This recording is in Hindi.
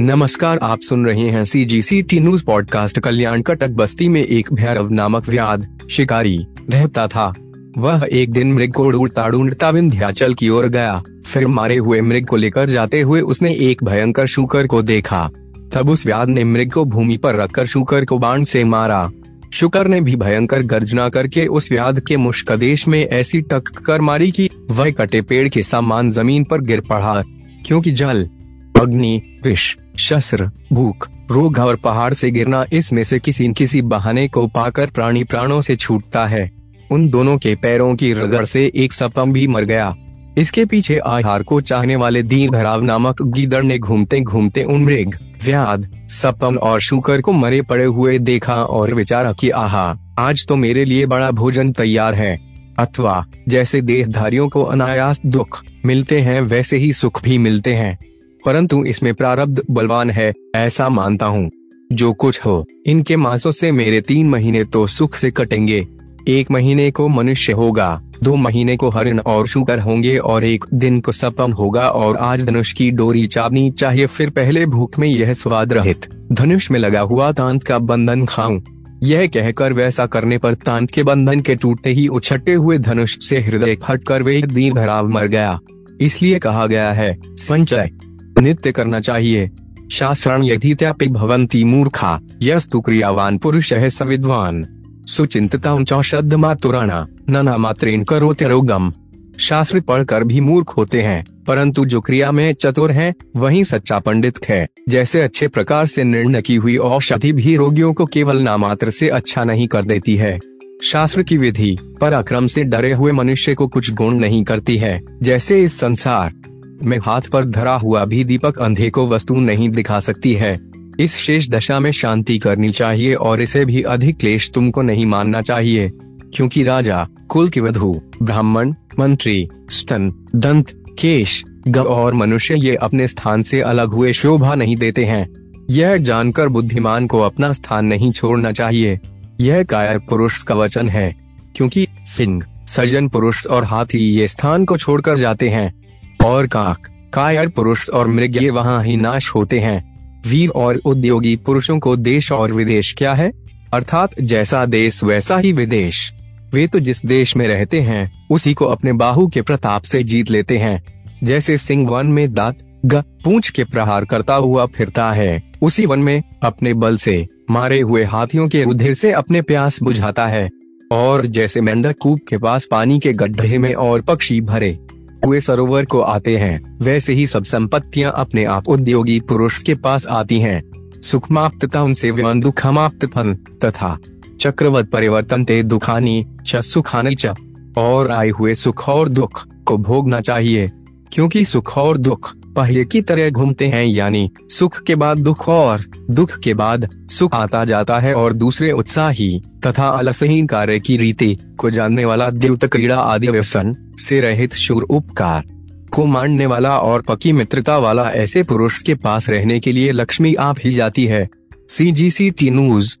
नमस्कार, आप सुन रहे हैं C G C T news podcast Kalyan Katak, बस्ती में एक भैरव नामक व्याध शिकारी रहता था। वह एक दिन मृग को उड़ता उड़ता विंध्याचल की ओर गया। फिर मारे हुए मृग को लेकर जाते हुए उसने एक भयंकर शुकर को देखा। तब उस व्याध ने मृग को भूमि पर रखकर शुकर को बाण से मारा। शुकर ने भी भयंकर गर्जना करके उस व्याध के मुश्कदेश में ऐसी टक कर मारी कि वह कटे पेड़ के समान ज़मीन पर गिर पड़ा। क्योंकि जल अग्नि, विष, शस्त्र, भूख, रोग और पहाड़ से गिरना इसमें से किसी न किसी बहाने को पाकर प्राणी प्राणों से छूटता है। उन दोनों के पैरों की रगड़ से एक सपम भी मर गया। इसके पीछे आहार को चाहने वाले दीन भराव नामक गीदड़ ने घूमते घूमते उन मृग, व्याध सपम और शुकर को मरे पड़े हुए देखा और विचारा कि आहा, आज तो मेरे लिए बड़ा भोजन तैयार है। अथवा, जैसे देहधारियों को अनायास दुख मिलते हैं, वैसे ही सुख भी मिलते हैं। परंतु इसमें प्रारब्ध बलवान है, ऐसा मानता हूँ। जो कुछ हो, इनके मासों से मेरे तीन महीने तो सुख से कटेंगे। एक महीने को मनुष्य होगा, दो महीने को हरिण और शुकर होंगे और एक दिन को सपम होगा और आज धनुष की डोरी चाबनी चाहिए, फिर पहले भूख में यह स्वाद रहित। धनुष में लगा हुआ तांत का बंधन खाऊं। यह कहकर वैसा करने पर तांत के बंधन के टूटते ही उछटे हुए धनुष से हृदय फटकर वे दीन भराव मर गया। इसलिए कहा गया है, संचय नित्य करना चाहिए। शास्त्राण यदि भवंती मूर्खा, यस्तु क्रियावान पुरुष है सविद्वान सुचिंतता चौषध मातुराना नना मात्रेन करो तेरोगम शास्त्र पढ़कर भी मूर्ख होते हैं, परंतु जो क्रिया में चतुर है, वही सच्चा पंडित है। जैसे अच्छे प्रकार से निर्णय की हुई औषधि भी रोगियों को केवल नामात्र से अच्छा नहीं कर देती है। शास्त्र की विधि, पराक्रम से डरे हुए मनुष्य को कुछ गुण नहीं करती है, जैसे इस संसार। में हाथ पर धरा हुआ भी दीपक अंधे को वस्तु नहीं दिखा सकती है। इस शेष दशा में शांति करनी चाहिए और इसे भी अधिक क्लेश तुमको नहीं मानना चाहिए। क्योंकि राजा, कुल की वधु, ब्राह्मण, मंत्री, स्तन, दंत, केश, ग और मनुष्य ये अपने स्थान से अलग हुए शोभा नहीं देते हैं। यह जानकर बुद्धिमान को अपना स्थान नहीं छोड़ना चाहिए। यह कायर पुरुष का वचन है, क्योंकि सिंह, सजन पुरुष और हाथी ये स्थान को छोड़कर जाते हैं। और काक, कायर पुरुष और मृग ये वहाँ ही नाश होते हैं। वीर और उद्योगी पुरुषों को देश और विदेश क्या है? अर्थात जैसा देश वैसा ही विदेश। वे तो जिस देश में रहते हैं, उसी को अपने बाहु के प्रताप से जीत लेते हैं। जैसे सिंह वन में दांत, ग, पूंछ के प्रहार करता हुआ फिरता है, उसी वन में अपने बल से, मारे हुए हाथियों के रुधिर से अपने प्यास बुझाता है। और जैसे मेंढक कूप के पास पानी के गड्ढे में और पक्षी भरे हुए सरोवर को आते हैं। वैसे ही सब संपत्तियाँ अपने आप उद्योगी पुरुष के पास आती हैं। सुखमाप्त उनसे दुखमाप्त तथा चक्रवत परिवर्तन ते दुखानी च, सुखानी च। और आए हुए सुख और दुख को भोगना चाहिए। क्योंकि सुख और दुख पहले की तरह घूमते हैं, यानी सुख के बाद दुख और दुख के बाद सुख आता जाता है और दूसरे उत्साही तथा अलसहीन कार्य की रीति को जानने वाला द्युत क्रीड़ा आदि व्यसन से रहित शूर उपकार, को मानने वाला और पकी मित्रता वाला ऐसे पुरुष के पास रहने के लिए लक्ष्मी आप ही जाती है। सी जी सी टी न्यूज़